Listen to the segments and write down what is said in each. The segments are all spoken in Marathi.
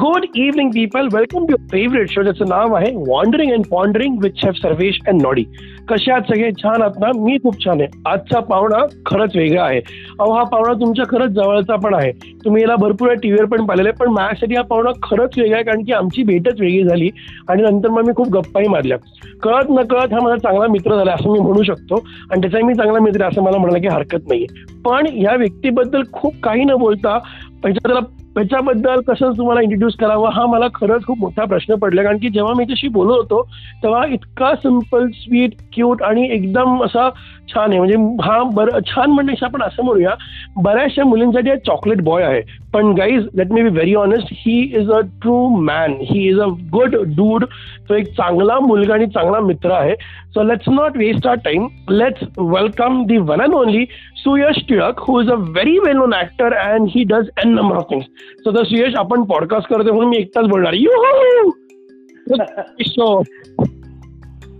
Good evening people welcome to favourite show ज्याचं नाव आहे wondering and pondering with chef Sarvesh and Noddy कशा आहात सगळे? छान आहात ना? मी खूप छान आहे. आजचा पाहुणा खरंच वेगळा आहे. अहो हा पाहुणा तुमच्या खरंच जवळचा पण आहे. तुम्ही याला भरपूर टीव्हीवर पण पाहिलेलं आहे. पण माझ्यासाठी हा पाहुणा खरंच वेगळा आहे कारण की आमची भेटच वेगळी झाली आणि नंतर मग मी खूप गप्पाही मारल्या. कळत न कळत हा माझा चांगला मित्र झाला असं मी म्हणू शकतो. आणि त्याचा मी चांगला मित्र आहे असं मला म्हणायला की हरकत नाही पण या व्यक्तीबद्दल खूप काही न बोलता त्याला त्याच्याबद्दल कसं तुम्हाला इंट्रोड्यूस करावं हा मला खरंच खूप मोठा प्रश्न पडला. कारण की जेव्हा मी त्याशी बोलत होतो तेव्हा इतका सिंपल स्वीट क्यूट आणि एकदम असा छान आहे. म्हणजे हा बरं छान म्हणण्यापेक्षा आपण असं म्हणूया बऱ्याचशा मुलींसाठी चॉकलेट बॉय आहे. पण guys let me be very honest he is a true man he is a good dude तो एक चांगला मुलगा आणि चांगला मित्र आहे so let's not waste our time let's welcome the one and only Suyash Tilak who is a very well known actor and he does an number of things so तर सुयश आपण पॉडकास्ट करतो म्हणून मी एकटाच बोलणार you show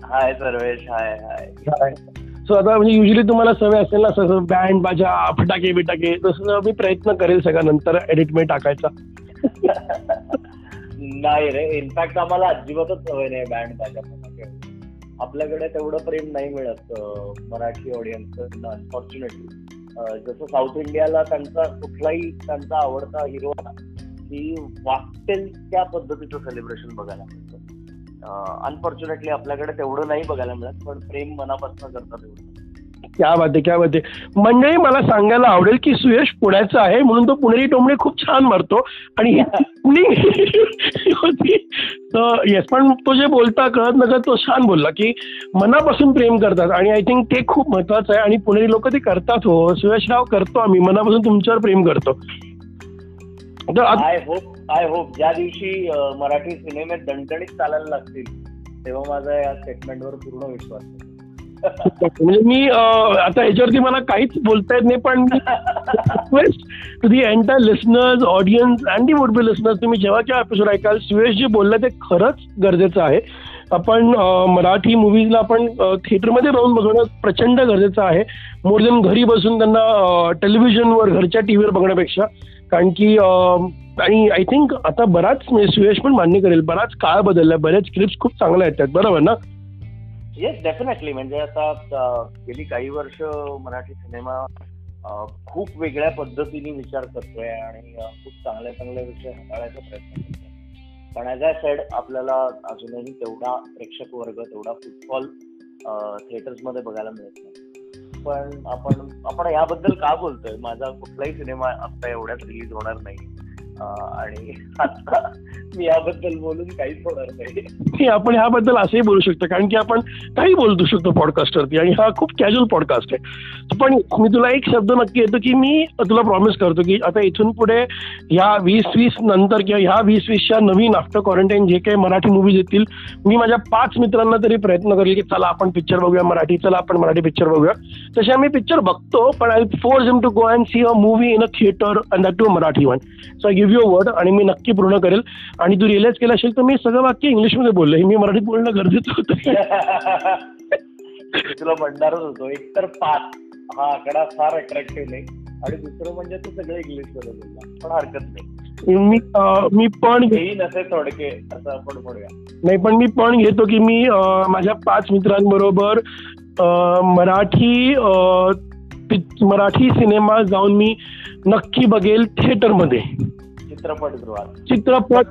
hi Sarvesh hi hi So आता म्हणजे युजली तुम्हाला सवय असेल ना सगळं बँड बाजा फटाके बिटाके तसं मी प्रयत्न करेल सगळं नंतर एडिटमेंट टाकायचा. नाही रे इनफॅक्ट आम्हाला अजिबातच सवय नाही बँड बाजा आपल्याकडे तेवढं प्रेम नाही मिळत मराठी ऑडियन्स अनफॉर्च्युनेटली जसं साऊथ इंडियाला त्यांचा कुठलाही त्यांचा आवडता हिरो की वाटेल त्या पद्धतीचं सेलिब्रेशन बघायला मिळतं. अनफॉर्च्युनेटली आपल्याकडे तेवढं नाही बघायला मिळत पण प्रेम मनापासून करतात एवढं. क्या बात आहे क्या बात आहे मंडळी मला सांगायला आवडेल की सुयश पुण्याचा आहे म्हणून तो पुणेरी टोमणे खूप छान मारतो. आणि होती येस पण तो जे बोलता कळत नकळत तो छान बोलला की मनापासून प्रेम करतात. आणि आय थिंक ते खूप महत्वाचं आहे. आणि पुणेरी लोक ते करतात हो. सुयशराव करतो आम्ही. मनापासून तुमच्यावर प्रेम करतो. आय होप आय होप ज्या दिवशी मराठी सिनेमे दणदणीत चालायला लागतील तेव्हा माझा या स्टेटमेंटवर पूर्ण विश्वास म्हणजे मी आता याच्यावरती मला काहीच बोलता येत नाही पण request to the entire listeners audience and the would be listeners तुम्ही जेव्हा जेव्हा एपिसोड ऐकाल सुयश जे बोललं ते खरंच गरजेचं आहे. आपण मराठी मुव्हीजला आपण थिएटरमध्ये राहून बघणं प्रचंड गरजेचं आहे. मोर देन घरी बसून त्यांना टेलिव्हिजनवर घरच्या टीव्हीवर बघण्यापेक्षा. कारण की आणि आय थिंक आता बराच सुयश पण मान्य करेल बराच काळ बदलला बऱ्याच स्क्रिप्ट खूप चांगल्या आहेत बरोबर ना? येस डेफिनेटली म्हणजे आता गेली काही वर्ष मराठी सिनेमा खूप वेगळ्या पद्धतीने विचार करतोय आणि खूप चांगल्या चांगल्या विषय हाताळायचा प्रयत्न करतोय. पण ॲज आय सेड आपल्याला अजूनही तेवढा प्रेक्षक वर्ग तेवढा फुटबॉल थिएटर्समध्ये बघायला मिळत नाही. पण आपण आपण याबद्दल का बोलतोय? माझा कुठलाही सिनेमा आता एवढ्यात रिलीज होणार नाही. आणि आता मी याबद्दल बोलून काहीच होणार नाही. आपण ह्याबद्दल असंही बोलू शकतो कारण की आपण काही बोलू शकतो पॉडकास्टवरती आणि हा खूप कॅज्युअल पॉडकास्ट आहे. पण मी तुला एक शब्द नक्की येतो की मी तुला प्रॉमिस करतो की आता इथून पुढे ह्या वीस वीस नंतर किंवा ह्या वीस वीसच्या नवीन आफ्टर क्वारंटाईन जे काही मराठी मूवीज येतील मी माझ्या पाच मित्रांना तरी प्रयत्न करेल की चला आपण पिक्चर बघूया मराठी चला आपण मराठी पिक्चर बघूया. तसे आम्ही पिक्चर बघतो पण I force him to go and see a movie in a theatre and that too Marathi one so I give you word आणि मी नक्की पूर्ण करेल. आणि तू रिअलाइज केलं असेल तर मी सगळं वाक्य इंग्लिशमध्ये बोललो मी मराठीत बोलणं गरजेचं होतं. तुला म्हणणारच होतो एक तर पाच हा आकडा फार अट्रॅक्टिव्ह नाही आणि दुसरं म्हणजे तू सगळं इंग्लिशमध्ये बोलला. पण हरकत नाही. मी मी पण घेईन असे थोडके असं आपण म्हणूया नाही पण मी पण घेतो की मी माझ्या पाच मित्रांबरोबर मराठी मराठी सिनेमा जाऊन मी नक्की बघेल थिएटरमध्ये चित्रपटगृहात. चित्रपट.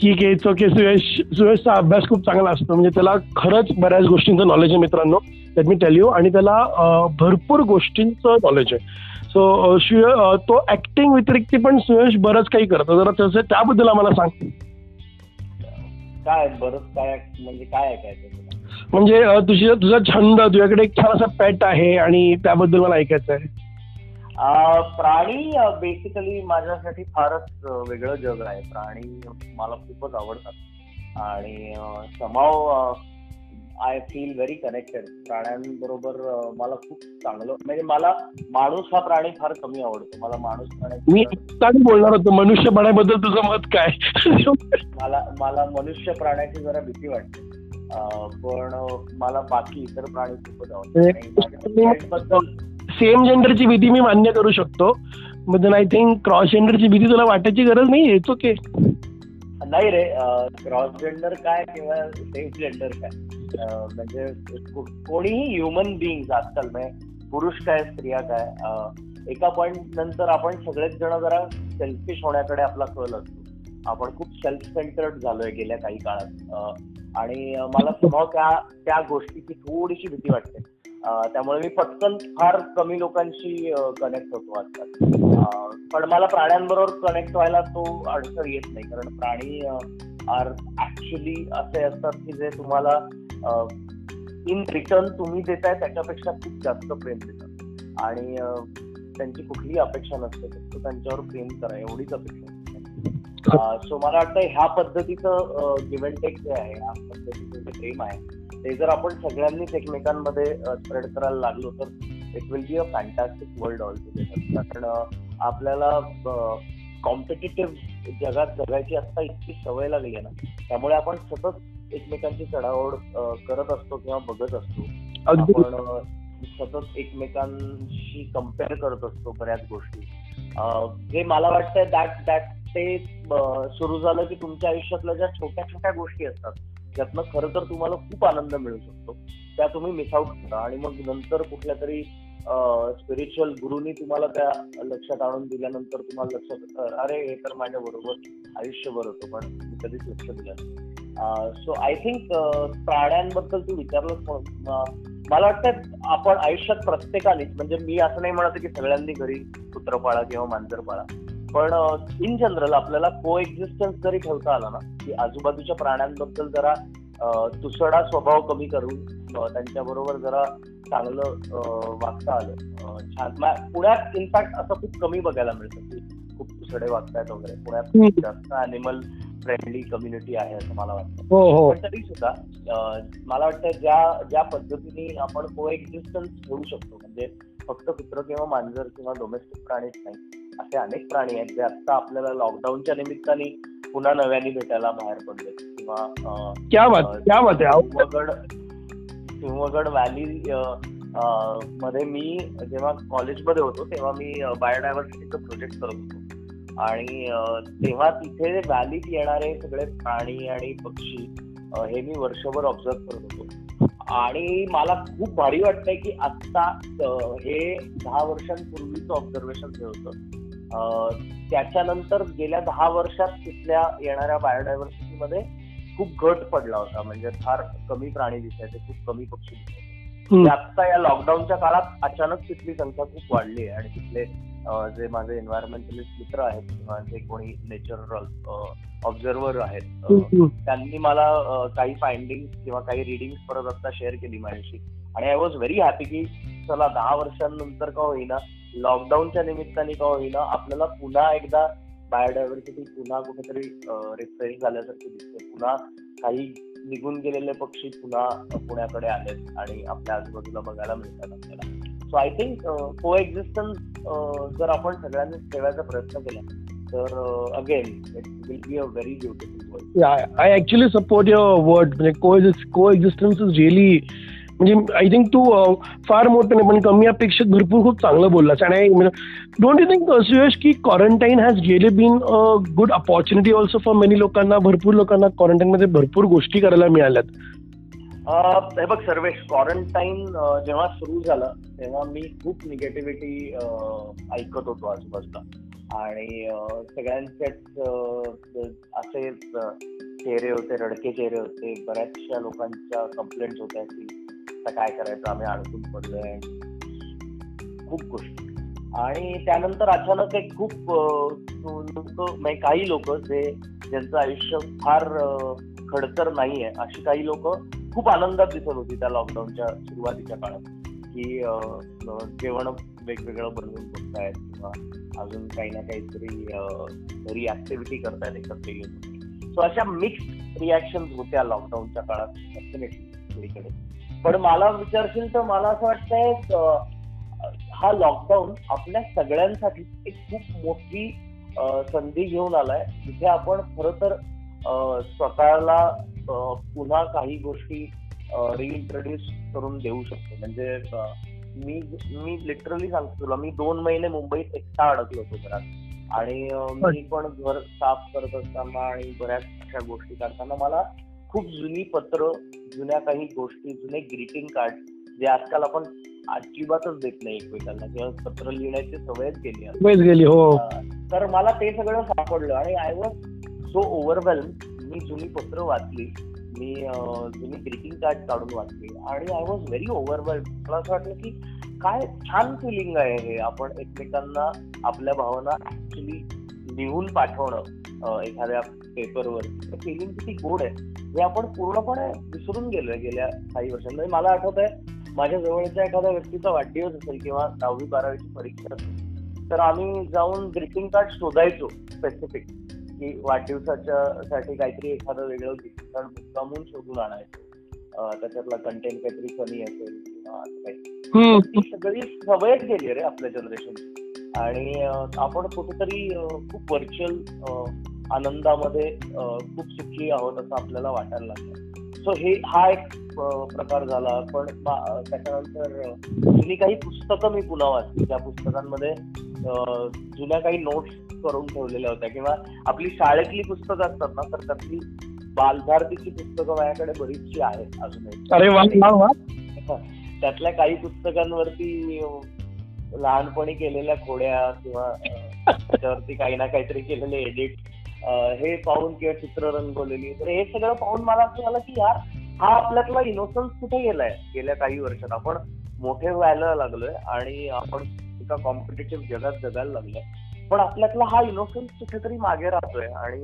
ठीक आहे इट्स ओके सुयश सुयशचा अभ्यास खूप चांगला असतो. म्हणजे त्याला खरंच बऱ्याच गोष्टींचं नॉलेज आहे मित्रांनो. लेट मी टेल यू आणि त्याला भरपूर गोष्टींचं नॉलेज आहे. सो सुय तो ऍक्टिंग व्यतिरिक्त पण सुयश बरंच काही करतो. जरा तसं त्याबद्दल आम्हाला सांग. काय बरंच काय म्हणजे काय काय म्हणजे तुझी तुझा छंद तुझ्याकडे एक छान असा पॅट आहे आणि त्याबद्दल मला ऐकायचं आहे प्राणी बेसिकली माझ्यासाठी फारच वेगळं जग आहे. प्राणी मला खूपच आवडतात. आणि समाव आय फील व्हेरी कनेक्टेड प्राण्यांबरोबर मला खूप चांगलं म्हणजे मला माणूस हा प्राणी फार कमी आवडतो. मला माणूस प्राणी मी बोलणार होतो मनुष्य प्राण्याबद्दल तुझं मत काय? मला मला मनुष्य प्राण्याची जरा भीती वाटते. पण मला बाकी इतर प्राणी खूपच आवडतात. सेम जेंडरची भीती मी मान्य करू शकतो. बट आय थिंक क्रॉस जेंडरची भीती तुला वाटायची गरज नाही येतो ओके नाही रे क्रॉस जेंडर काय किंवा सेम जेंडर काय? म्हणजे कोणीही ह्युमन बिईंग आजकाल म्हणजे पुरुष काय स्त्रिया काय एका पॉइंट नंतर आपण सगळेच जण जरा सेल्फिश होण्याकडे आपला कल असतो. आपण खूप सेल्फ सेंटर्ड झालोय गेल्या काही काळात. आणि मला स्वभाव त्या त्या गोष्टीची थोडीशी भीती वाटते. त्यामुळे मी पटकन फार कमी लोकांशी कनेक्ट होतो आजकाल पण मला प्राण्यांबरोबर कनेक्ट व्हायला तो अडचण येत नाही. कारण प्राणी आर ऍक्च्युली असे असतात की जे तुम्हाला इन रिटर्न तुम्ही देताय त्याच्यापेक्षा खूप जास्त प्रेम देतात. आणि त्यांची कुठलीही अपेक्षा नसते फक्त त्यांच्यावर प्रेम करा एवढीच अपेक्षा सो मला वाटतं ह्या पद्धतीचं गिव्हन टेक जे आहे ह्या पद्धतीचं जे प्रेम आहे ते जर आपण सगळ्यांनीच एकमेकांमध्ये स्प्रेड करायला लागलो तर it will be a fantastic world all together कारण आपल्याला कॉम्पिटेटिव्ह जगात जगायची आता इतकी सवय लागली आहे ना त्यामुळे आपण सतत एकमेकांची चढाओढ करत असतो किंवा बघत असतो. आपण सतत एकमेकांशी कंपेअर करत असतो बऱ्याच गोष्टी. जे मला वाटतं दॅट दॅट ते सुरू झालं की तुमच्या आयुष्यातल्या ज्या छोट्या छोट्या गोष्टी असतात ज्यातनं खरं तर तुम्हाला खूप आनंद मिळू शकतो. त्या तुम्ही मिस आउट करा आणि मग नंतर कुठल्या तरी स्पिरिच्युअल गुरुनी तुम्हाला त्या लक्षात आणून दिल्यानंतर तुम्हाला लक्षात अरे हे तर माझ्या बरोबर आयुष्यभर होतं पण मी कधीच लक्ष दिलं सो आय थिंक प्राण्यांबद्दल तू विचारलंच मला वाटतं आपण आयुष्यात प्रत्येकानेच म्हणजे मी असं नाही म्हणत की सगळ्यांनी घरी कुत्र पाळा किंवा मांजर पाळा पण इन जनरल आपल्याला को एक्झिस्टन्स जरी ठेवता आला ना की आजूबाजूच्या प्राण्यांबद्दल जरा तुसडा स्वभाव कमी करून त्यांच्याबरोबर जरा चांगलं वागता आलं. छान. पुण्यात इनफॅक्ट असं खूप कमी बघायला मिळतं की खूप तुसडे वागतायत वगैरे. पुण्यात जास्त अॅनिमल फ्रेंडली कम्युनिटी आहे असं मला वाटतं. हो, हो. पण तरी सुद्धा मला वाटतं ज्या ज्या पद्धतीने आपण को एक्झिस्टन्स ठेवू शकतो म्हणजे फक्त कुत्र किंवा मांजर किंवा डोमेस्टिक प्राणीच नाही असे अनेक प्राणी आहेत जे आता आपल्याला लॉकडाऊनच्या निमित्ताने पुन्हा नव्याने भेटायला बाहेर पडले किंवा सिंहगड सिंहगड व्हॅली मध्ये मी जेव्हा कॉलेजमध्ये होतो तेव्हा मी बायोडायव्हर्सिटीचं प्रोजेक्ट करत होतो. आणि तेव्हा तिथे व्हॅलीत येणारे सगळे प्राणी आणि पक्षी हे मी वर्षभर ऑब्झर्व करत होतो. आणि मला खूप भारी वाटतंय की आता हे दहा वर्षांपूर्वीचं ऑब्झर्वेशन हे होतं. त्याच्यानंतर गेल्या दहा वर्षात तिथल्या येणाऱ्या बायोडायव्हर्सिटीमध्ये खूप घट पडला होता. म्हणजे फार कमी प्राणी दिसायचे खूप कमी पक्षी दिसायचे. आता या लॉकडाऊनच्या काळात अचानक तिथली संख्या खूप वाढली आहे आणि तिथले जे माझे एन्व्हायरमेंटलिस्ट मित्र आहेत किंवा जे कोणी नेचर ऑब्झर्वर आहेत त्यांनी मला काही फाइंडिंग किंवा काही रिडिंग परत आता शेअर केली माझ्याशी. आणि आय वॉज व्हेरी हॅपी की चला दहा वर्षांनंतर का होईना लॉकडाऊनच्या निमित्ताने का होईना आपल्याला पुन्हा एकदा बायोडायव्हर्सिटी पुन्हा कुठेतरी रिफ्रेश झाल्यासारखी दिसते पुन्हा काही निघून गेलेले पक्षी पुन्हा पुण्याकडे आलेत आणि आपल्या आजूबाजूला बघायला मिळतात आपल्याला. सो आय थिंक को एक्झिस्टन्स जर आपण सगळ्यांनी ठेवायचा प्रयत्न केला तर again it will be a very beautiful I actually support your word म्हणजे को एक्झिस्टन्स इज रिअली म्हणजे आय थिंक तू फार मोठं नाही पण कमी अपेक्षित भरपूर खूप चांगलं बोललास. आणि डोंट यू थिंक सुयश की quarantine has really been a good opportunity also for many लोकांना भरपूर लोकांना क्वारंटाईनमध्ये भरपूर गोष्टी करायला मिळाल्यात? हे बघ सर्वेश क्वारंटाईन जेव्हा सुरू झालं तेव्हा मी खूप निगेटिव्हिटी ऐकत होतो आजूबाजूला. आणि सगळ्यांचेच असे चेहरे होते रडके चेहरे होते बऱ्याचशा लोकांच्या कंप्लेंट्स होत्या की आता काय करायचं? आम्ही अडकून पडलोय. खूप गोष्टी. आणि त्यानंतर अचानक एक खूप लोक म्हणजे काही लोक जे ज्यांचं आयुष्य फार खडतर नाहीये अशी काही लोक खूप आनंदात दिसत होती त्या लॉकडाऊनच्या सुरुवातीच्या काळात. की जेवण वेगवेगळं बनवून बघतायत किंवा अजून काही ना काहीतरी घरी ऍक्टिव्हिटी करतायत एकत्र येऊन. सो अशा मिक्स रिॲक्शन होत्या लॉकडाऊनच्या काळात डेफिनेटली पण मला विचारशील तर मला असं वाटतंय हा लॉकडाऊन आपल्या सगळ्यांसाठी एक खूप मोठी संधी घेऊन आलाय. जिथे आपण खर तर स्वतःला पुन्हा काही गोष्टी रिइंट्रोड्यूस करून देऊ शकतो. म्हणजे मी मी लिटरली सांगतो तुला मी दोन महिने मुंबईत एकटा अडकलो होतो घरात. आणि मी पण घर साफ करत असताना आणि बऱ्याच अशा गोष्टी करताना मला खूप जुनी पत्र जुन्या काही गोष्टी जुने ग्रीटिंग कार्ड जे आजकाल आपण अजिबातच देत नाही एकमेकांना. किंवा पत्र लिहिण्याची सवयच गेली गेली हो. तर मला ते सगळं सापडलं आणि आय वॉज सो ओव्हरवेल्म मी जुनी पत्र वाचली. मी जुनी ग्रीटिंग कार्ड काढून वाचली. आणि आय वॉज व्हेरी ओव्हरवेल्म मला असं वाटलं की काय छान फिलिंग आहे हे. आपण एकमेकांना आपल्या भावना ऍक्च्युली लिहून पाठवणं एखाद्या पेपरवर फिलिंग किती गोड आहे. हे आपण पूर्णपणे विसरून गेलोय गेल्या काही वर्षांमध्ये. मला आठवत आहे माझ्या जवळच्या एखाद्या व्यक्तीचा वाढदिवस असेल किंवा दहावी बारावीची परीक्षा असेल तर आम्ही जाऊन ग्रीटिंग कार्ड शोधायचो स्पेसिफिक की वाढदिवसाच्या साठी काहीतरी एखादं वेगळं ग्रीटिंग कार्ड मुक्कामून शोधून आणायचो. त्याच्यातला कंटेंट काहीतरी फनी असेल किंवा काही. सगळी सवयच गेली रे आपल्या जनरेशन आणि आपण कुठेतरी खूप व्हर्च्युअल आनंदामध्ये खूप सुखी आहोत असं आपल्याला वाटायला लागलं. सो हे हा एक प्रकार झाला. पण त्याच्यानंतर जुनी काही पुस्तकं मी पुन्हा वाचली. त्या पुस्तकांमध्ये जुन्या काही नोट्स करून ठेवलेल्या होत्या. किंवा आपली शाळेतली पुस्तकं असतात ना तर त्यातली बालभारतीची पुस्तकं माझ्याकडे बरीचशी आहेत अजूनही. त्यातल्या काही पुस्तकांवरती लहानपणी केलेल्या खोड्या किंवा त्याच्यावरती काही ना काहीतरी केलेले एडिट हे पाहून किंवा चित्र रंगवलेली तर हे सगळं पाहून मला असं झालं की यार हा आपल्यातला इनोसन्स कुठे गेलाय? गेल्या काही वर्षात आपण मोठे व्हायला लागलोय आणि आपण एका कॉम्पिटेटिव्ह जगात जगायला लागलोय. पण आपल्यातला हा इनोसन्स कुठेतरी मागे राहतोय आणि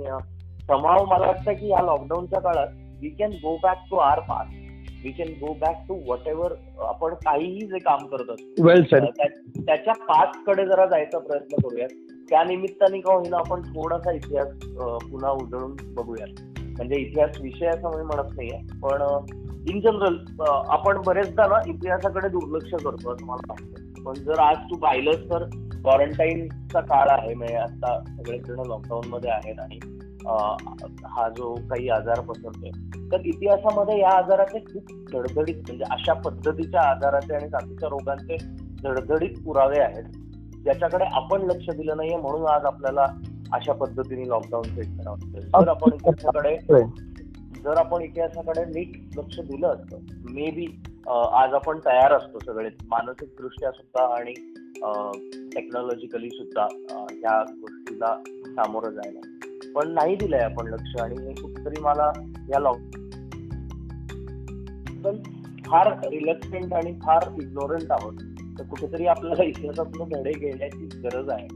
समाव मला वाटतं की या लॉकडाऊनच्या काळात we can go back to our past we can go back to whatever आपण काहीही जे काम करत असतो त्याच्या पाच कडे जरा जायचा प्रयत्न करूयात. त्या निमित्ताने का होईना आपण थोडासा इतिहास पुन्हा उजळून बघूयात. म्हणजे इतिहास विषय असं मी म्हणत नाहीये पण इन जनरल आपण बरेचदा ना इतिहासाकडे दुर्लक्ष करतो असं मला वाटतं. पण जर आज तू पाहिलंस तर क्वारंटाईनचा काळ आहे. म्हणजे आता सगळेच जण लॉकडाऊन मध्ये आहेत आणि हा जो काही आजार पसरतोय. तर इतिहासामध्ये या आजाराचे खूप धडधडीत म्हणजे अशा पद्धतीच्या आजाराचे आणि साथीच्या रोगांचे धडधडीत पुरावे आहेत. ज्याच्याकडे आपण लक्ष दिलं नाहीये म्हणून आज आपल्याला अशा पद्धतीने लॉकडाऊन फेस करावं जर आपण इतिहासाकडे जर आपण इतिहासाकडे नीट लक्ष दिलं असतं मे बी आज आपण तयार असतो सगळे. मानसिक दृष्ट्या सुद्धा आणि टेक्नॉलॉजिकली सुद्धा ह्या गोष्टीला सामोरं जायला. पण नाही दिलंय आपण लक्ष. आणि कुठेतरी मला या लॉकडाऊन फार रिलक्टंट आणि फार इग्नोरंट आहोत. तर कुठेतरी आपल्याला इतिहासातून धडे घेण्याची गरज आहे.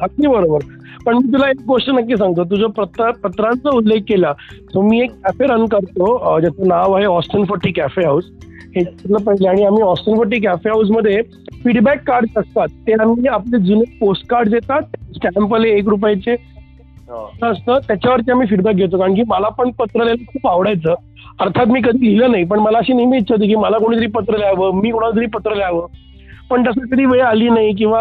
अगदी बरोबर. पण मी तुला एक गोष्ट नक्की सांगतो. तुझ्या पत्र पत्रांचा उल्लेख केला. सो मी एक कॅफे रन करतो. ज्याचं नाव आहे ऑस्टन फोर्टी कॅफे हाऊस हे पहिले आणि आम्ही ऑस्टन फोर्टी कॅफे हाऊसमध्ये फीडबॅक कार्ड असतात. ते आम्ही आपले जुने पोस्ट कार्ड येतात स्टॅम्प वाले एक रुपयाचे हो. असतं. त्याच्यावरती आम्ही फीडबॅक घेतो. कारण की मला पण पत्र लिहायला खूप आवडायचं. अर्थात मी कधी लिहिलं नाही पण मला अशी नेहमी इच्छा होती की मला कोणीतरी पत्र लिहावं मी कोणाला तरी पत्र लिहावं. पण तसं कधी वेळ आली नाही किंवा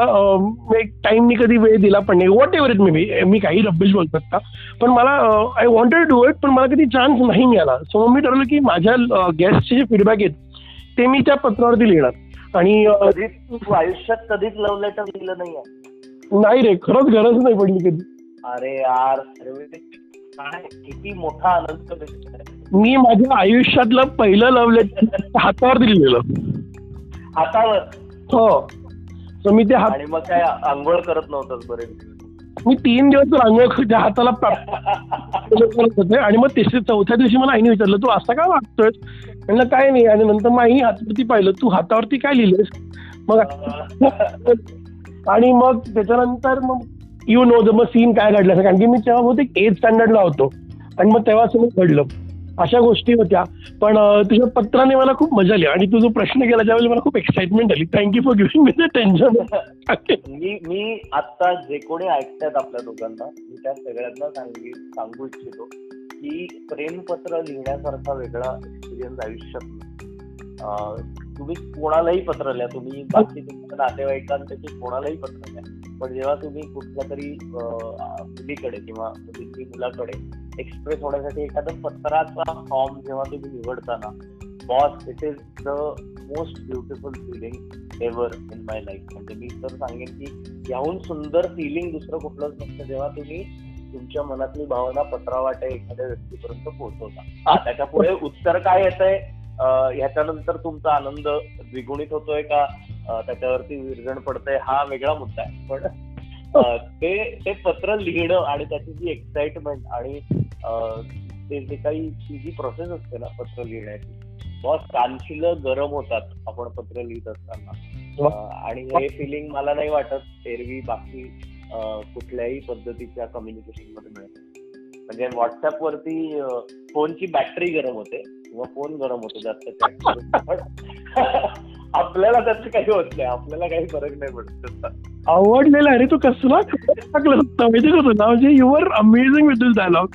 एक टाइम मी कधी वेळ दिला पण नाही. Whatever it may be मी काही रब्बिश बोलतो का पण मला आय वॉन्टेड डू इट पण मला कधी चान्स नाही मिळाला. सो मी ठरवलं की माझ्या गेस्टचे जे फीडबॅक आहेत ते मी त्या पत्रावरती लिहिणार आणि आयुष्यात कधीच लव्ह लेटर लिहिलं नाही नाही रे खरंच गरज नाही पडली कधी. अरे यार किती मोठा आनंद मी माझ्या आयुष्यातलं पहिलं लव्ह लेटर हातावर दिलेलं. हातावर? हो. सो मी ते हात आणि मग काय आंघोळ करत नव्हतं बरेच मी तीन दिवस त्या हाताला होते. आणि मग तिसऱ्या चौथ्या दिवशी मला आईने विचारलं तू असं काय वागतोय म्हणलं काय नाही. आणि नंतर माही हातावरती पाहिलं तू हातावरती काय लिहिलंस मग आणि मग त्याच्यानंतर मग यू नो द मग सीन काय घडलं कारण की मी तेव्हा बहुतेक एथ स्टँडर्डला होतो. आणि मग तेव्हा असं घडलं. अशा गोष्टी होत्या. पण तुझ्या पत्राने मला खूप मजा आली आणि तू जो प्रश्न केला त्यावेळी मला खूप एक्साइटमेंट आली. Thank you for giving me tension मी मी आता जे कोणी ऐकतात आपल्या दोघांना मी त्या सगळ्यांना सांगू इच्छितो. की प्रेमपत्र लिहिण्यासारखा वेगळा एक्सपिरियन्स आयुष्यात तुम्ही कोणालाही पत्र लिहा. तुम्ही बाकी तुमच्या नातेवाईकांपैकी कोणालाही पत्र लिहा. पण जेव्हा तुम्ही कुठल्या तरी मुलीकडे किंवा मुलीची मुलाकडे एक्सप्रेस होण्यासाठी एखादा पत्राचा फॉर्म जेव्हा तुम्ही निवडता ना boss it is the most beautiful feeling ever in my life म्हणजे मी तर सांगेन की याहून सुंदर फिलिंग दुसरं कुठलंच नसतं. जेव्हा तुम्ही तुमच्या मनातली भावना पत्रावाटे एखाद्या व्यक्तीपर्यंत पोहोचवता. त्याच्या पुढे उत्तर काय येतंय? ह्याच्यानंतर तुमचा आनंद द्विगुणित होतोय का? त्याच्यावरती विरजण पडतंय? हा वेगळा मुद्दा आहे. पण ते ते पत्र लिहिणं आणि त्याची जी एक्साइटमेंट आणि ते जे काही ती जी प्रोसेस असते ना पत्र लिहिण्याची बॉस कानशिल गरम होतात आपण पत्र लिहित असताना. आणि हे फिलिंग मला नाही वाटत एरवी बाकी कुठल्याही पद्धतीच्या कम्युनिकेशनमध्ये मिळत म्हणजे व्हॉट्सअप वरती फोनची बॅटरी गरम होते किंवा फोन गरम होतो जास्त आपल्याला त्याचं काही होत नाही. आपल्याला काही फरक नाही पडत. आवडलेला. अरे तू कसला टाकलं? माहिती होतं ना म्हणजे your amazing with this dialogue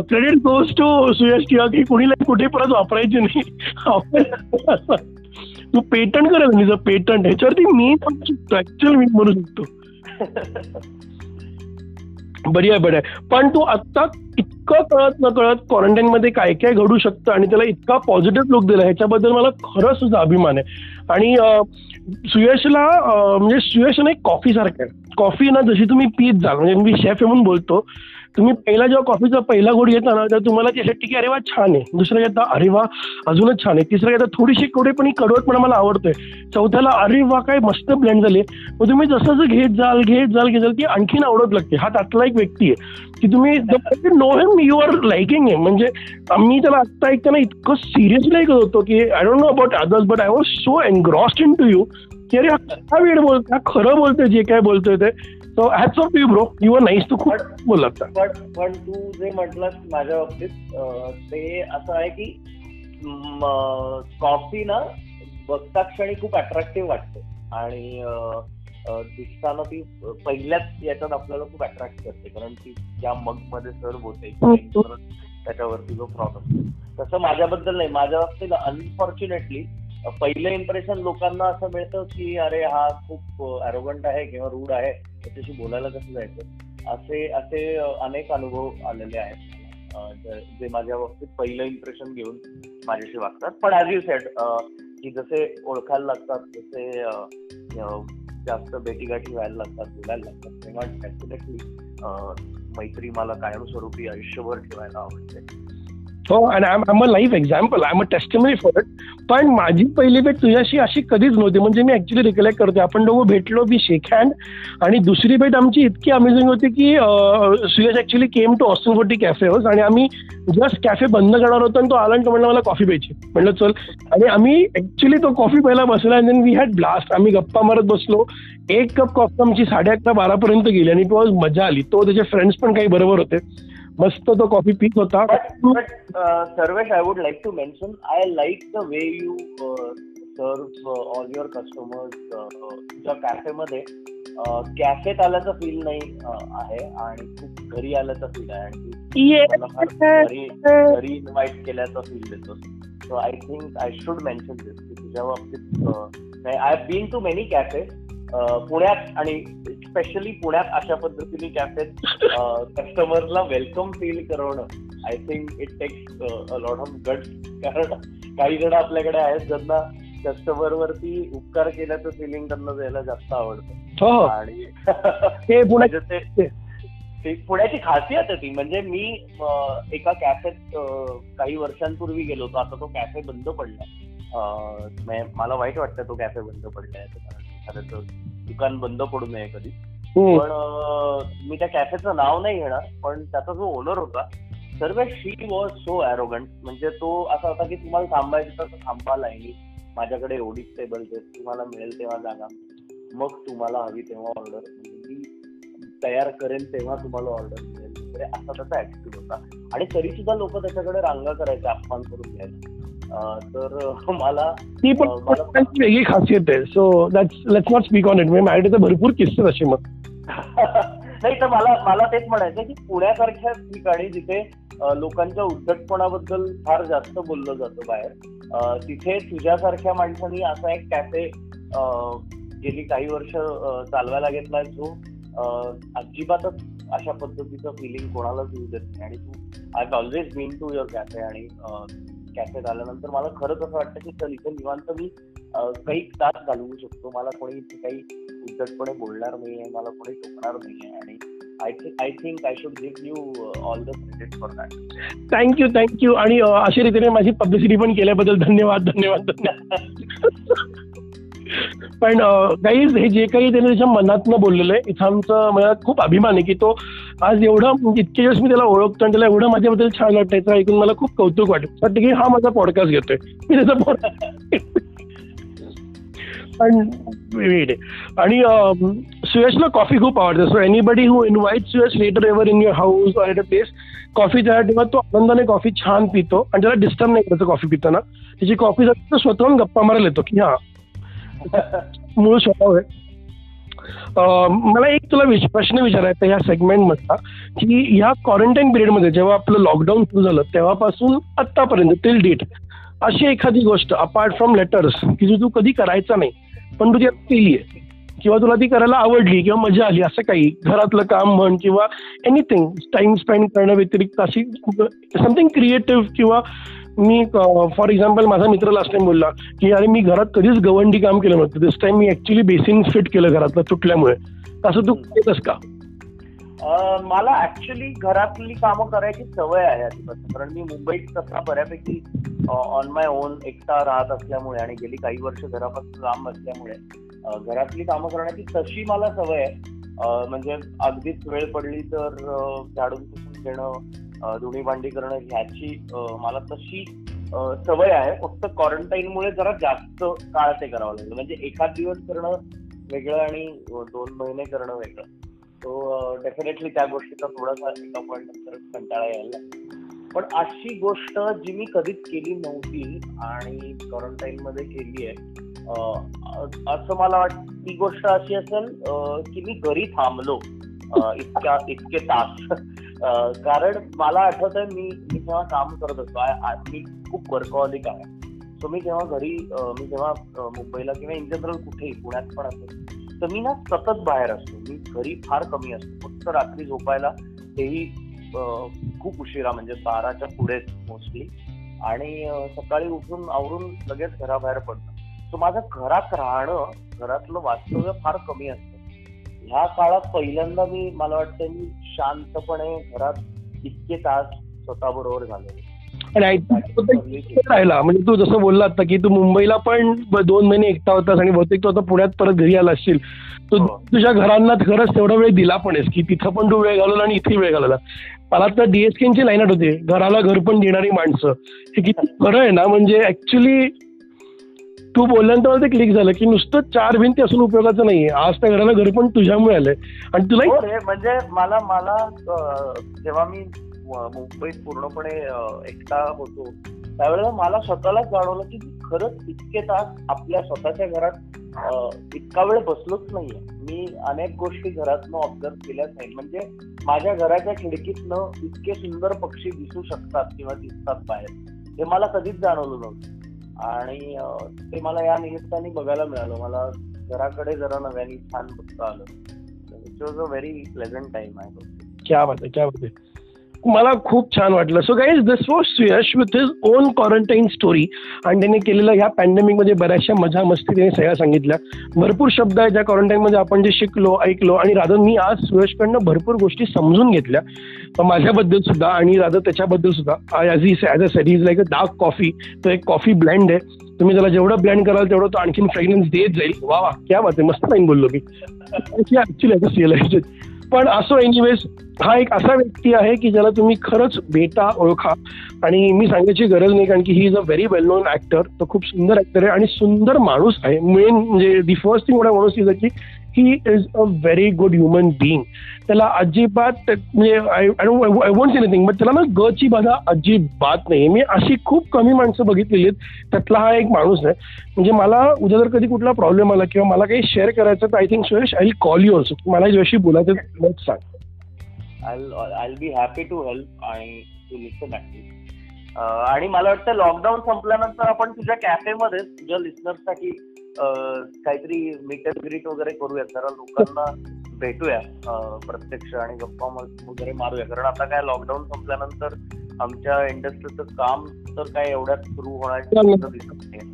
credit goes to Suyash किंवा की कुणीला कुठे परत वापरायचे नाही. तू पेटंट करत नाही पेटंट ह्याच्यावरती मी म्हणू शकतो ऍक्च्युअल मी म्हणू शकतो. बढिया बढिया पण तू आत्ता इतकं कळत न कळत क्वारंटाईन मध्ये काय काय घडू शकतं आणि त्याला इतका पॉझिटिव्ह लुक दिला ह्याच्याबद्दल मला खरंच सुद्धा अभिमान आहे. आणि सुयशला म्हणजे सुयश ना एक कॉफी सारखं आहे. कॉफी ना जशी तुम्ही पीत जाल म्हणजे मी शेफ म्हणून बोलतो तुम्ही पहिला जेव्हा कॉफीचा पहिला गोड घेता ना तर तुम्हाला त्यासाठी की अरे वा छान आहे. दुसरं घेता अरे वा अजूनच छान आहे. तिसरं घेता थोडीशी कोडे पण कडवटपणा मला आवडतोय. चौथ्याला अरे वा काय मस्त ब्लेंड झाले मग तुम्ही जसं जसं घेत जाल घेत जाल घेत जाल ती आणखीन आवडत लागते. हा त्यातला एक व्यक्ती आहे. की तुम्ही know him you are liking आहे म्हणजे मी त्याला आत्ता ऐकताना इतकं सिरियसली ऐकत होतो की I don't know about others but I was so engrossed into you की अरे हा वेळ बोलतोय खरं बोलतोय जे काय बोलतोय ते. So hats off you bro you are nice तू खूप बोलत. पण पण तू जे म्हटलंस माझ्या बाबतीत ते असं आहे की कॉफी ना बघता क्षणी खूप अट्रॅक्टिव्ह वाटते. आणि दिसताना ती पहिल्याच याच्यात आपल्याला खूप अट्रॅक्ट करते कारण ती ज्या मग मध्ये सर्व होते त्याच्यावरती जो प्रॉब्लेम तसं माझ्याबद्दल नाही. माझ्या बाबतीत अनफॉर्च्युनेटली पहिलं इम्प्रेशन लोकांना असं मिळतं की अरे हा खूप अरोगंट आहे किंवा रूड आहे त्याच्याशी बोलायला कसं जायचं? असे असे अनेक अनुभव आलेले आहेत. जे माझ्या बाबतीत पहिलं इम्प्रेशन घेऊन माझ्याशी वागतात. पण ॲज यू सेट की जसे ओळखायला लागतात जसे जास्त भेटीगाठी व्हायला लागतात बोलायला लागतात तेव्हा डेफिनेटली मैत्री मला कायमस्वरूपी आयुष्यभर ठेवायला आवडते. हो आणि I am a life example I a testimony for it पण माझी पहिली भेट तुझ्याशी अशी कधीच नव्हती. म्हणजे मी ऍक्च्युली रिकलेक्ट करते आपण दोघं भेटलो बी शेक हँड आणि दुसरी भेट आमची इतकी अमेझिंग होती की Suyash actually came to Austin forty cafe house आणि आम्ही जस्ट कॅफे बंद करणार होतो आणि तो आला आणि तो म्हणला मला कॉफी प्यायची म्हणलं चल. आणि आम्ही ऍक्च्युली तो कॉफी पहिला बसला आणि देन वी हॅड ब्लास्ट आम्ही गप्पा मारत बसलो. एक कप कॉफी आमची साडे अकरा बारापर्यंत गेली आणि तो मजा आली. तो त्याचे फ्रेंड्स पण काही बरोबर होते. मस्त तो कॉफी पीत होता. Sarvesh I would like to mention I like the way you serve all your customers तुझ्या कॅफेमध्ये कॅफेत आल्याचं फील नाही आहे आणि खूप घरी आल्याचं फील आहे आणि घरी इन्व्हाइट केल्याचं फील देतो. So I think I should mention this की तुझ्या बाबतीत I been to many cafe पुण्यात आणि स्पेशली पुण्यात अशा पद्धतीने कॅफेत कस्टमरला welcome feel करवणं I think it takes lot of gut कारण काही जण आपल्याकडे आहेत ज्यांना कस्टमर वरती उपकार केल्याचं फिलिंग त्यांना द्यायला जास्त आवडतं. हो, हो. आणि ते म्हणजे पुण्याची खासियत आहे ती. म्हणजे मी एका कॅफेत काही वर्षांपूर्वी गेलो होतो. आता तो कॅफे बंद पडलाय. मला वाईट वाटतं तो कॅफे बंद पडलाय. कारण दुकान बंद पडू नये कधी. पण मी त्या कॅफेचं नाव नाही घेणार पण त्याचा जो ओनर होता सर्व शी वॉज सो अरोगंट म्हणजे तो असा होता की तुम्हाला थांबायचं तर थांबा लाईनी. माझ्याकडे एवढीच टेबल तुम्हाला मिळेल तेव्हा जागा. मग तुम्हाला हवी तेव्हा ऑर्डर म्हणजे मी तयार करेन तेव्हा तुम्हाला ऑर्डर मिळेल. वगैरे असा त्याचा ऍटिट्यूड होता. आणि तरी सुद्धा लोक त्याच्याकडे रांगा करायचे अपमान करून घ्यायचे तर मला ती पण वेगळी खासियत आहे. So let's not speak on it म्हणजे माझ्याकडे तर भरपूर किस्से असे मग. नाही तर मला मला तेच म्हणायचं की पुण्यासारख्या ठिकाणी जिथे लोकांच्या उद्धटपणाबद्दल फार जास्त बोललं जातं बाहेर तिथे तुझ्यासारख्या माणसांनी असा एक कॅफे गेली काही वर्ष चालवायला घेतलाय जो अजिबातच अशा पद्धतीचं फिलिंग कोणालाच येऊ देत नाही. आणि तू I always been to your cafe आणि कॅफेत आल्यानंतर मला खरंच असं वाटतं की चल इथे निवांत मी काही तास घालवू शकतो. मला कोणी इथे काही उद्धटपणे बोलणार नाहीये मला कोणी टोकणार नाहीये. आणि I think I think I should give you all the credit for that thank you thank you आणि अशा रीतीने माझी पब्लिसिटी पण केल्याबद्दल धन्यवाद धन्यवाद धन्यवाद. पण काही हे जे काही त्याने त्याच्या मनातनं बोललेलं आहे इथं आमचं मला खूप अभिमान आहे की तो आज एवढं इतके दिवस मी त्याला ओळखतो आणि त्याला एवढं माझ्याबद्दल छान वाटायचं ऐकून मला खूप कौतुक वाटत. वाटतं की हा माझा पॉडकास्ट घेतोय. मी त्याचा पॉडकास्ट पण आणि सुयशला कॉफी खूप आवडते. So anybody who invite Suyash later ever in your house or at a place coffee त्या तेव्हा तो आनंदाने कॉफी छान पितो आणि त्याला डिस्टर्ब नाही करायचं कॉफी पिताना. त्याची कॉफी स्वतःहून गप्पा मारायला येतो की हा मूळ स्वभाव आहे. मला एक तुला प्रश्न विचारायचा ह्या सेगमेंटमधला की ह्या क्वारंटाईन पिरियडमध्ये जेव्हा आपलं लॉकडाऊन सुरू झालं तेव्हापासून आतापर्यंत टिल डेट अशी एखादी गोष्ट अपार्ट फ्रॉम लेटर्स की जी तू कधी करायचा नाही पण तू ती केली आहे किंवा तुला ती करायला आवडली किंवा मजा आली असं काही घरातलं काम म्हण किंवा एनिथिंग टाइम स्पेंड करण्या व्यतिरिक्त अशी समथिंग क्रिएटिव्ह किंवा मी फॉर एक्झाम्पल माझा मित्र लास्ट टाइम बोलला की अरे मी घरात कधीच गवंडी काम केलं नव्हतं. दिस टाइम मी ऍक्च्युली बेसिन फिट केलं घरातलं तुटल्यामुळे. असं तू केलंस का? मला ऍक्च्युली घरातली कामं करायची सवय आहे आधीपासून. कारण मी मुंबईत तसा बऱ्यापैकी ऑन माय ओन एकटा राहत असल्यामुळे आणि गेली काही वर्ष घरापासून लांब असल्यामुळे घरातली कामं करण्याची तशी मला सवय आहे. म्हणजे अगदीच वेळ पडली तर झाडून पुसून घेणं धुणी भांडी करणं ह्याची मला तशी सवय आहे. फक्त क्वारंटाईनमुळे जरा जास्त काळ ते करावं लागलं. म्हणजे एखाद दिवस करणं वेगळं आणि दोन महिने करणं वेगळं. सो डेफिनेटली त्या गोष्टीचा थोडासा एका पॉईंट नंतर कंटाळा यायला पण अशी गोष्ट जी मी कधीच केली नव्हती आणि क्वारंटाईन मध्ये केली आहे असं मला वाटतं ती गोष्ट अशी असेल की मी घरी थांबलो इतक्या इतके तास. कारण मला आठवत आहे मी मी जेव्हा काम करत असतो मी खूप वर्कॉलिक आहे. सो मी जेव्हा घरी मी जेव्हा मुंबईला किंवा इन जनरल कुठेही पुण्यात पण असेल तर मी ना सतत बाहेर असतो. मी घरी फार कमी असतो. फक्त रात्री झोपायला तेही खूप उशिरा म्हणजे बाराच्या पुढेच मोस्टली आणि सकाळी उठून आवरून लगेच घराबाहेर पडतं. सो माझं घरात राहणं घरातलं वास्तव्य फार कमी असतं. ह्या काळात पहिल्यांदा मी मला वाटतं मी शांतपणे घरात इतके तास स्वतःबरोबर झाले राहिला. म्हणजे तू जसं बोलला आता की तू मुंबईला पण दोन महिने एकटा होतास आणि बहुतेक तू आता पुण्यात परत घरी आला असशील. तू हो. तुझ्या घरांना खरंच तेवढा वेळ दिला पण आहेस की तिथं पण तू वेळ घालवला आणि इथे वेळ घालवला. मला तर डीएसकेची लाईन होते घराला घर पण देणारी माणसं. हे किती खरं आहे ना म्हणजे ऍक्च्युली तू बोलल्यानंतर मला ते क्लिक झालं की नुसतं चार भिंती असून उपयोगाचं नाहीये. आज त्या घराला घर पण तुझ्यामुळे आलंय. आणि तुला हो म्हणजे मला मला जेव्हा मी मुंबईत पूर्णपणे एकटा होतो त्यावेळेला मला स्वतःलाच जाणवलं की खरंच इतके तास आपल्या स्वतःच्या घरात इतका वेळ बसलोच नाहीये. मी अनेक गोष्टी घरातनं ऑब्झर्व केल्याच नाही म्हणजे माझ्या घराच्या खिडकीतनं इतके सुंदर पक्षी दिसू शकतात किंवा दिसतात बाहेर हे मला कधीच जाणवलं नव्हतं. आणि ते मला या निमित्ताने बघायला मिळालं. मला घराकडे जरा नव्याने छान बघता आलं. It was a very pleasant time आहे. क्या बात आहे क्या बात आहे मला खूप छान वाटलं. So guys this was Suyash with his own quarantine story आणि त्याने केलेलं ह्या पॅन्डेमिकमध्ये बऱ्याचशा मजा मस्ती त्याने सगळ्या सांगितल्या. भरपूर शब्द आहेत ज्या क्वारंटाईनमध्ये आपण जे शिकलो ऐकलो. आणि राधा मी आज सुयशकडनं भरपूर गोष्टी समजून घेतल्या. माझ्याबद्दल सुद्धा आणि राधा त्याच्याबद्दल सुद्धा as is as a set is like a dark coffee तो एक कॉफी ब्लँड आहे. तुम्ही त्याला जेवढं ब्लँड कराल तेवढं तो आणखीन फ्रेग्रन्स देत जाईल. वा वा क्या बात आहे. मस्त नाही बोललो मी. ऍक्च्युली पण असो एनिवेज हा एक असा व्यक्ती आहे की ज्याला तुम्ही खरंच भेटा ओळखा. आणि मी सांगायची गरज नाही कारण की he is a very well known actor तो खूप सुंदर ऍक्टर आहे आणि सुंदर माणूस आहे. मेन म्हणजे दी फर्स्ट थिंग मला माणूस इज की he is a very good human being त्याला अजिबात म्हणजे I want see anything but त्याला ना गची बाधा अजिबात नाही मी अशी खूप कमी माणसं बघितलेली आहेत. त्यातला हा एक माणूस आहे. म्हणजे मला उद्या जर कधी कुठला प्रॉब्लेम आला किंवा मला काही शेअर करायचं तर I think Suresh I call you also मला जशी बोलायचं सांग I be happy to help आणि टू लिसन आणि मला वाटतं लॉकडाऊन संपल्यानंतर आपण तुझ्या कॅफेमध्ये तुझ्या लिस्नर्ससाठी काहीतरी मीट अँड ग्रीट वगैरे करूया जरा लोकांना भेटूया. प्रत्यक्ष आणि गप्पा वगैरे मारूया. कारण आता काय लॉकडाऊन संपल्यानंतर आमच्या इंडस्ट्रीचं काम तर काय एवढ्यात सुरू होणार दिसत नाही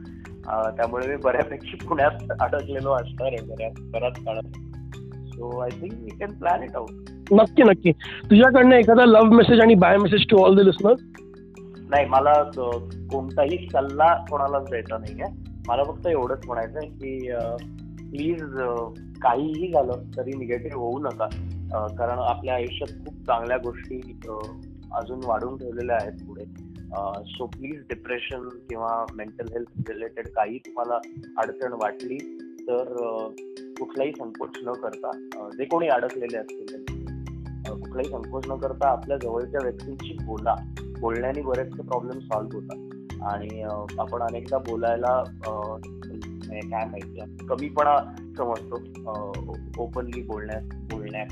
त्यामुळे मी बऱ्यापैकी पुण्यात अडकलेलो असणार आहे बऱ्याच बराच काळात. So I think we can plan it out नक्की नक्की. तुझ्याकडनं एखादा लव्ह मेसेज आणि bye message to all the listeners नाही मला कोणताही सल्ला कोणालाच द्यायचा नाहीये. मला फक्त एवढंच म्हणायचं आहे की प्लीज काहीही झालं तरी निगेटिव्ह होऊ नका. कारण आपल्या आयुष्यात खूप चांगल्या गोष्टी अजून वाढून ठेवलेल्या आहेत पुढे. सो प्लीज डिप्रेशन किंवा मेंटल हेल्थ रिलेटेड काही तुम्हाला अडचण वाटली तर कुठलाही संकोच न करता जे कोणी अडकलेले असतील कुठलाही संकोच न करता आपल्या जवळच्या व्यक्तींशी बोला. बोलण्याने बरेचसे प्रॉब्लेम सॉल्व्ह होतात. आणि आपण अनेकदा बोलायला म्हणजे काय माहिती कमीपणा समजतो ओपनली बोलण्यास बोलण्यात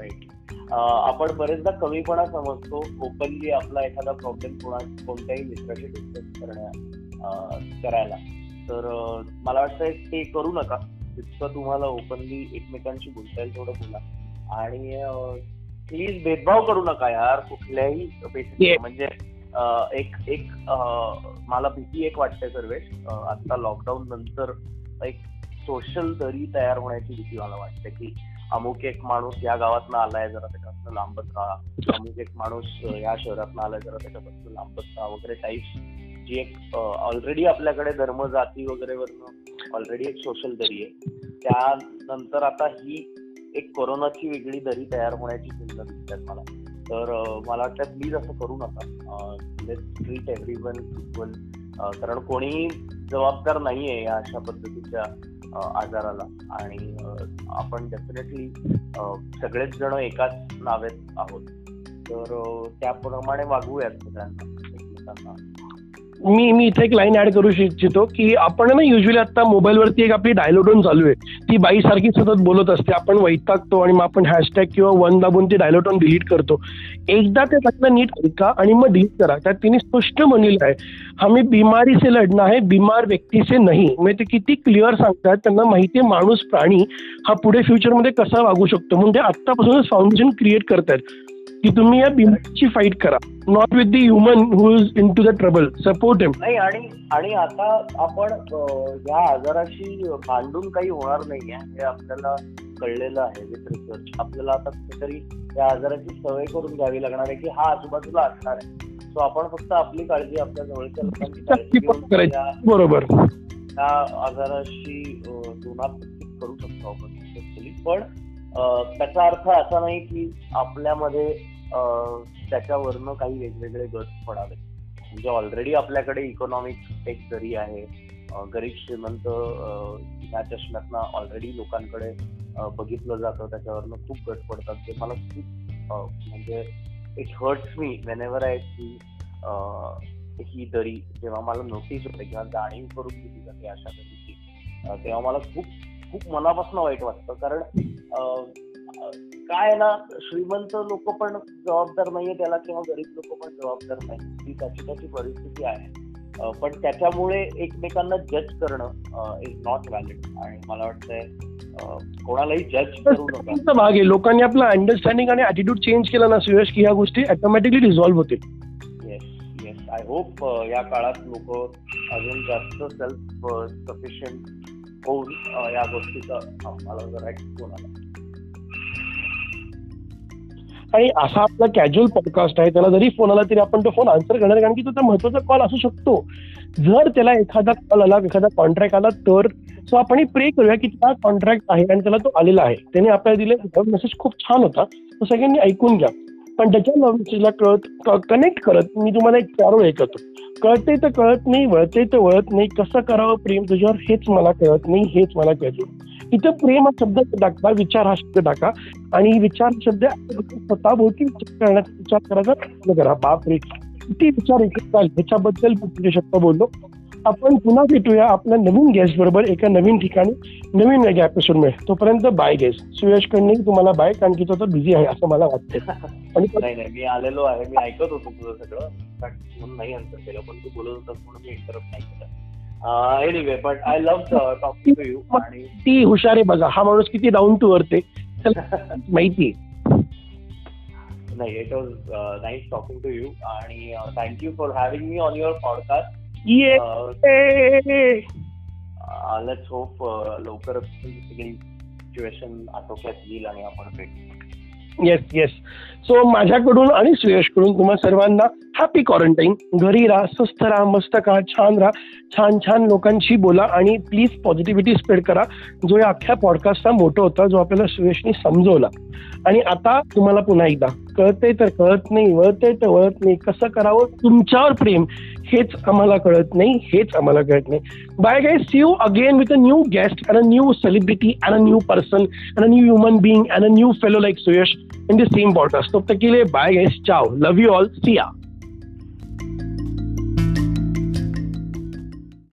राईट आपण बरेचदा कमीपणा समजतो ओपनली आपला एखादा प्रॉब्लेम कोणा कोणत्याही मित्राशी डिस्कस करण्या करायला. तर मला वाटतं ते करू नका. जितकं तुम्हाला ओपनली एकमेकांशी बोलता येईल थोडं बोला. आणि प्लीज भेदभाव करू नका यार कुठल्याही म्हणजे एक एक मला भीती एक वाटते सर्वेश. आता लॉकडाऊन नंतर एक सोशल दरी तयार होण्याची भीती मला वाटते की अमुक एक माणूस या गावात आलाय जरा त्याच्यापासून लांबत राहा. अमुक एक माणूस या शहरात आलाय जरा त्याच्यापासून लांबत राहा वगैरे टाईप जी एक ऑलरेडी आपल्याकडे धर्म जाती वगैरे वरनं ऑलरेडी एक सोशल दरी आहे. त्यानंतर आता ही एक कोरोनाची वेगळी दरी तयार होण्याची चिंता दिसतात मला. तर मला वाटतं प्लीज असं करू नका. ट्रीट एव्हरी वन इक्वल कारण कोणीही जबाबदार नाहीये या अशा पद्धतीच्या आजाराला. आणि आपण डेफिनेटली सगळेच जण एकाच नावेत आहोत. तर त्याप्रमाणे वागूयात सगळ्यांना एकमेकांना. मी मी इथे एक लाईन ऍड करू इच्छितो की आपण ना युजली आता मोबाईलवरती एक आपली डायलोटोन चालू आहे. ती बाई सारखी सतत बोलत असते. आपण वैतागतो आणि मग आपण हॅशटॅग किंवा वन दाबून ती डायलोटोन डिलीट करतो. एकदा ते त्यातलं नीट ऐका आणि मग डिलीट करा. त्यात तिने स्पष्ट म्हणलेलं आहे. हमी बिमारी से लढणं आहे बिमार व्यक्ती से नाही. म्हणजे ते किती क्लिअर सांगतात त्यांना माहिती आहे माणूस प्राणी हा पुढे फ्युचरमध्ये कसा वागू शकतो. म्हणजे आत्तापासूनच फाउंडेशन क्रिएट करतायत. की तुम्ही या बिमारीची फाईट करा. Not with the human who is into the trouble support him नाही आणि आणि आता आपण या आजाराशी भांडून काही होणार नाही हे आपल्याला कळलेलं आहे विथ रिसर्च आपल्याला आता कुठेतरी या आजाराची सवय करून घ्यावी लागणार आहे की हा आजूबाजूला असणार आहे. सो आपण फक्त आपली काळजी आपल्या जवळच्या लोकांची बरोबर. त्या आजाराशी दोनात करू शकतो आपण पण त्याचा अर्थ असा नाही की आपल्यामध्ये त्याच्यावरनं काही वेगवेगळे गट पडावे. म्हणजे ऑलरेडी आपल्याकडे इकॉनॉमिक एक जरी आहे गरीब श्रीमंत ह्या चष्म्यातनं ऑलरेडी लोकांकडे बघितलं जातं त्याच्यावरनं खूप गट पडतात. ते मला खूप म्हणजे it hurts me whenever I see ही दरी. जेव्हा मला नोटीस होते किंवा जाणीव करून दिली जाते अशा दरीची तेव्हा मला खूप खूप मनापासून वाईट वाटतं. कारण काय ना श्रीमंत लोक पण जबाबदार नाहीये त्याला किंवा गरीब लोक पण जबाबदार नाही ती त्याची त्याची परिस्थिती आहे. पण त्याच्यामुळे एकमेकांना जज करणं इज नॉट व्हॅलिड आणि मला वाटतंय कोणालाही जज करू नका. भाग आहे. लोकांनी आपला अंडरस्टँडिंग आणि ऍटिट्यूड चेंज केला ना सुयश की ह्या गोष्टी ऑटोमॅटिकली रिझॉल्व्ह होतील. येस येस आय होप या काळात लोक अजून जास्त सेल्फ सफिशियंट होऊन या गोष्टीचा मला जरा फोन आला. आणि असा आपला कॅज्युअल पॉडकास्ट आहे त्याला जरी फोन आला तरी आपण तो फोन आन्सर करणार कारण की तो महत्त्वाचा कॉल असू शकतो. जर त्याला एखादा कॉल आला एखादा कॉन्ट्रॅक्ट आला तर सो आपण प्रे करूया की त्या कॉन्ट्रॅक्ट आहे आणि त्याला तो आलेला आहे. त्याने आपल्याला दिले मेसेज खूप छान होता. तो सगळ्यांनी ऐकून घ्या. पण त्याच्या लव्ह मेसेजला कळत कनेक्ट करत मी तुम्हाला एक चार वेळ करतो. कळते तर कळत नाही वळते तर वळत नाही कसं करावं प्रेम तुझ्यावर हेच मला कळत नाही हेच मला कळत इथं प्रेम हा शब्द टाका विचार हा शब्द टाका आणि विचार शब्द स्वतःभोवती विचार करण्याचा विचार करायचा करा बाप रे किती विचार एकत्र ह्याच्याबद्दल शब्द बोललो आपण पुन्हा भेटूया आपल्या नवीन गेस्ट बरोबर एका नवीन ठिकाणी नवीन वेगळ्या एपिसोड मिळेल तोपर्यंत बाय गेस्ट सुयश कडने तुम्हाला बाय कारण की तो तर बिझी आहे असं मला वाटतं आणि नाही नाही मी आलेलो आहे. मी ऐकत होतो तुझं सगळं. म्हणून नाही आन्सर केलं पण तू बोलत होतास म्हणून मी इंटरप्ट नाही केलं. Anyway but I love talking to you आणि ती हुशार आहे बघा. हा माणूस किती डाऊन टू अर्थ आहे. माहिती नाही it was nice talking to you आणि thank you for having me on your podcast yeah let's hope लवकरच सगळी सिच्युएशन आटोक्यात येईल आणि आपण भेटू. येस येस सो माझ्याकडून आणि सुयशकडून तुम्हा सर्वांना हॅपी क्वारंटाईन घरी राहा स्वस्थ राहा मस्त का छान राहा. छान छान लोकांशी बोला आणि प्लीज पॉझिटिव्हिटी स्प्रेड करा. जो या अख्ख्या पॉडकास्टचा मोठं होता जो आपल्याला सुयशनी समजवला. आणि आता तुम्हाला पुन्हा एकदा कळते तर कळत नाही वळते तर वळत नाही कसं करावं? तुमच्यावर प्रेम. हेच आम्हाला कळत नाही, हेच आम्हाला कळत नाही. Bye guy see you again with a new guest and a new celebrity and a new person and a new human being and a new fellow like Suyash in the same podcast तब तक के लिए bye guys ciao love you all see ya